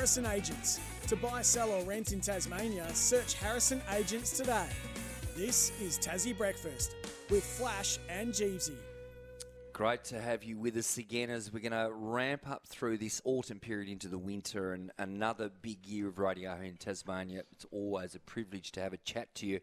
Harrison Agents. To buy, sell, or rent in Tasmania, search Harrison Agents today. This is Tassie Breakfast with Flash and Jeevesy. Great to have you with us again as we're going to ramp up through this autumn period into the winter and another big year of radio here in Tasmania. It's always a privilege to have a chat to you.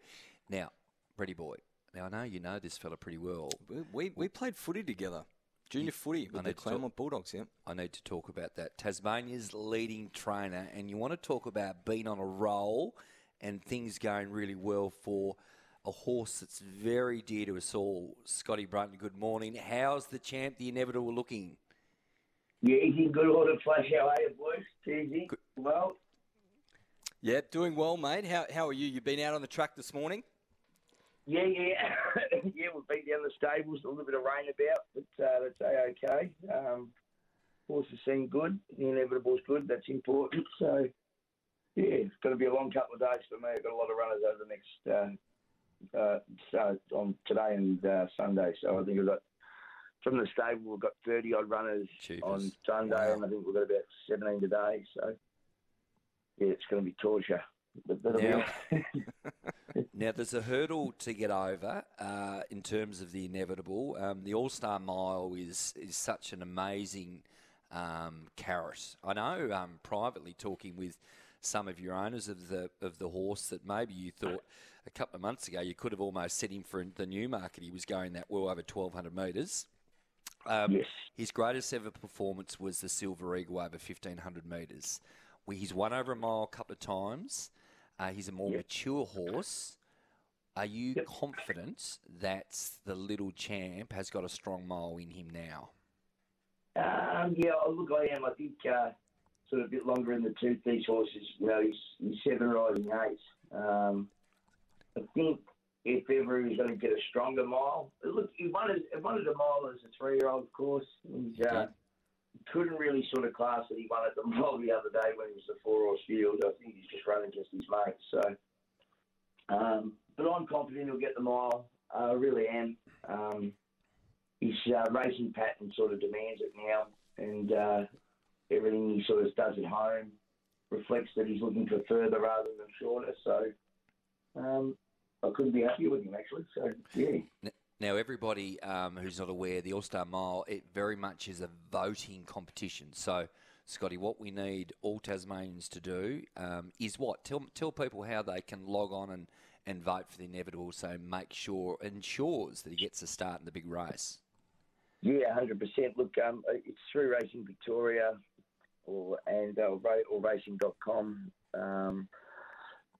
Now, Brady Boy, now I know you know this fella pretty well. We, we, we played footy together. Junior footy with the need to talk- Claremont Bulldogs, yeah. I need to talk about that. Tasmania's leading trainer, and you want to talk about being on a roll and things going really well for a horse that's very dear to us all. Scotty Brunton, good morning. How's the champ, the inevitable, looking? Yeah, he's in good order, Flash. How are you, boys? Easy. Well, Yeah, doing well, mate. How, how are you? You've been out on the track this morning? Yeah, yeah. yeah, we've been down the stables, a little bit of rain about, but uh, that's A-okay. Um, horses seem good. The inevitable's good. That's important. So, yeah, it's going to be a long couple of days for me. I've got a lot of runners over the next, uh, uh, so on today and uh, Sunday. So I think we've got, from the stable, we've got 30 odd runners on Sunday, Wow. and I think we've got about 17 today. So, yeah, it's going to be torture. Now- Now, there's a hurdle to get over uh, in terms of the inevitable. Um, the All Star Mile is is such an amazing um, carrot. I know um, privately talking with some of your owners of the of the horse that maybe you thought a couple of months ago you could have almost set him for the Newmarket. He was going that well over 1,200 metres. Um, Yes. His greatest ever performance was the Silver Eagle over 1,500 metres. He's won over a mile a couple of times. Uh, he's a more Yep. mature horse. Are you Yep. confident that the little champ has got a strong mile in him now? Um, yeah, oh, look, I am. I think uh, sort of a bit longer in the tooth. These horses, you know, he's, he's seven riding eight. Um, I think if ever he's going to get a stronger mile, look, he wanted, he wanted a mile as a three-year-old, of course. He's, uh, couldn't really sort of class that he wanted the mile the other day when he was the four-horse field. I think he's just running against his mates. So, um, but I'm confident he'll get the mile. I really am. Um, his uh, racing pattern sort of demands it now, and uh, everything he sort of does at home reflects that he's looking for further rather than shorter. So um, I couldn't be happier with him actually. So yeah, Now, everybody um, who's not aware, the All Star Mile, it very much is a voting competition. So, Scotty, what we need all Tasmanians to do um, is what? Tell, tell people how they can log on and, and vote for the inevitable so make sure, ensures that he gets a start in the big race. yeah, hundred percent. Look, um, it's through Racing Victoria or and uh, or racing.com. Um,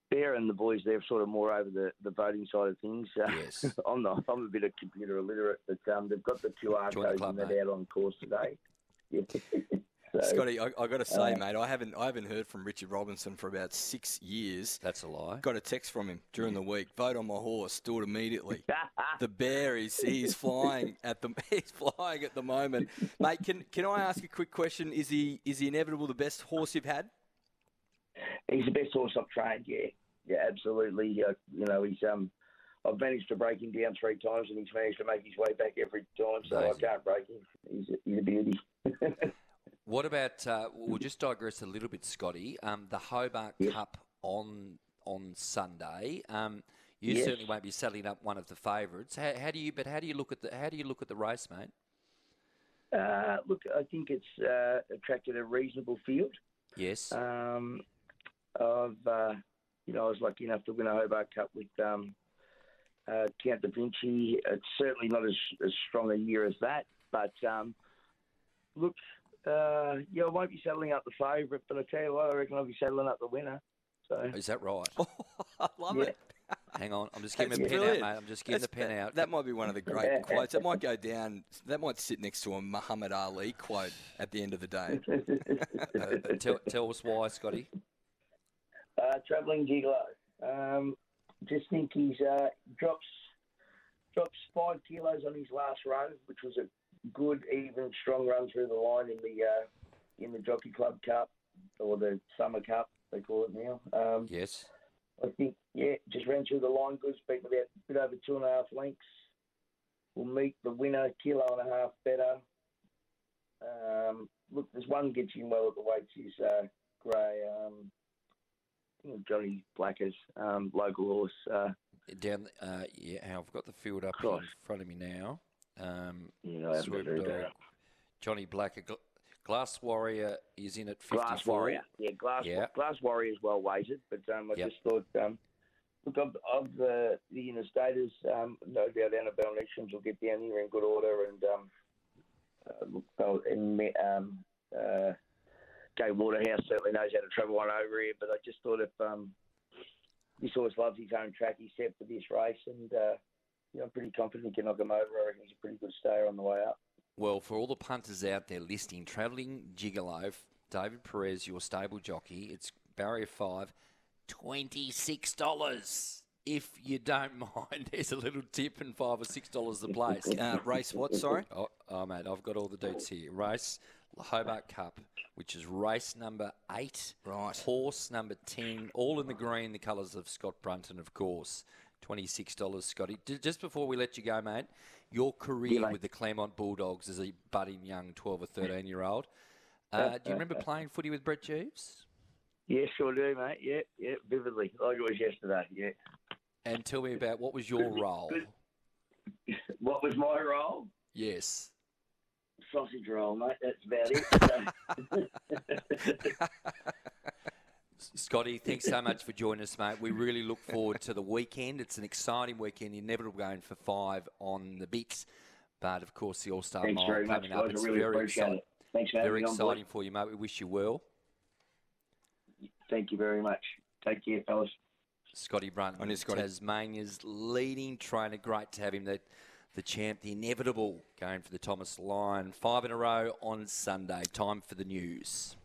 Bear and the boys, they're sort of more over the, the voting side of things. Uh, Yes. I'm not. I'm a bit of computer illiterate, but um, they've got the QR Join the codes club, and mate. they're out on course today. Yeah. so, Scotty, I, I got to say, uh, mate, I haven't I haven't heard from Richard Robinson for about six years. That's a lie. Got a text from him during the week. Vote on my horse. Do it immediately. the bear is he's flying at the he's flying at the moment, mate. Can can I ask a quick question? Is he is he inevitable the best horse you've had? He's the best horse I've trained. Yeah, yeah, absolutely. Uh, you know, he's um, I've managed to break him down three times, and he's managed to make his way back every time. So Amazing. I can't break him. He's a, he's a beauty. What about, uh, we'll just digress a little bit, Scotty. Um, the Hobart. Cup on on Sunday. Um, you Yes. certainly won't be selling up one of the favourites. How, how do you? But how do you look at the? How do you look at the race, mate? uh, look, I think it's uh, attracted a reasonable field. Yes. Um, I've, uh, you know, I was lucky enough to win a Hobart Cup with um, uh, Count Da Vinci. It's certainly not as, as strong a year as that, but um, look, uh, yeah, I won't be settling up the favourite, but I tell you what, I reckon I'll be settling up the winner. So Is that right? I love Yeah. it. Hang on, I'm just getting the That's pen brilliant. out, mate. I'm just getting That's- the pen that, out. That might be one of the great quotes. That might go down. That might sit next to a Muhammad Ali quote at the end of the day. Uh, tell, tell us why, Scotty. Uh, travelling gigolo. Um, just think he's uh, drops drops five kilos on his last run, which was a good, even, strong run through the line in the uh, in the Jockey Club Cup or the Summer Cup, they call it now. Um, Yes. I think, yeah, just ran through the line good, beat about a bit over two and a half lengths. We'll meet the winner, kilo and a half better. Um, look, there's one gets in well at the weights is uh, Grey, um, Johnny Blackers, um, local horse. Uh, Down, uh, yeah, I've got the field up Gosh. in front of me now. Um, you know, Swoop Dog, Johnny Black, Gl- Glass Warrior is in at 54. Glass Warrior. Yeah, Glass, Yeah. Glass Warrior is well weighted, but um, I Yep. just thought, um, look, of, of the, the interstaters, um, no doubt Annabel Neasham's will get down here in good order, and um, uh, and me- um, uh, Jay Waterhouse certainly knows how to travel one over here, but I just thought if um, this horse loves his own track, he's set for this race, and uh, you know, I'm pretty confident he can knock him over. I reckon he's a pretty good stayer on the way up. Well, for all the punters out there listing, travelling gigolo, David Pires, your stable jockey, it's barrier five, twenty-six dollars. If you don't mind, there's a little tip and five or six dollars the place. Uh, race what? Sorry. Oh, oh, mate, I've got all the dates here. Race Hobart Cup, which is race number eight. Right. Horse number 10, all in the green, the colours of Scott Brunton, of course. $26, Scotty. D- Just before we let you go, mate, your career Yeah, with the Claremont Bulldogs as a budding young 12 or 13 year old. Uh, do you remember playing footy with Brett Jeeves? Yeah, sure do, mate. Yeah, yeah, vividly, like it was yesterday. Yeah. And tell me about what was your role? What was my role? Yes. Sausage roll, mate. That's about it. Scotty, thanks so much for joining us, mate. We really look forward to the weekend. It's an exciting weekend. You're never going for five on the bits. But of course, the All Star Thanks Mile very much, coming guys. up. It's really very exciting. it. Thanks for having Very me on board. exciting for you, mate. We wish you well. Thank you very much. Take care, fellas. Scotty Brunton, On you, Scotty. Tasmania's leading trainer. Great to have him. The, the champ, the inevitable, going for the Thomas Lyon. Five in a row on Sunday. Time for the news.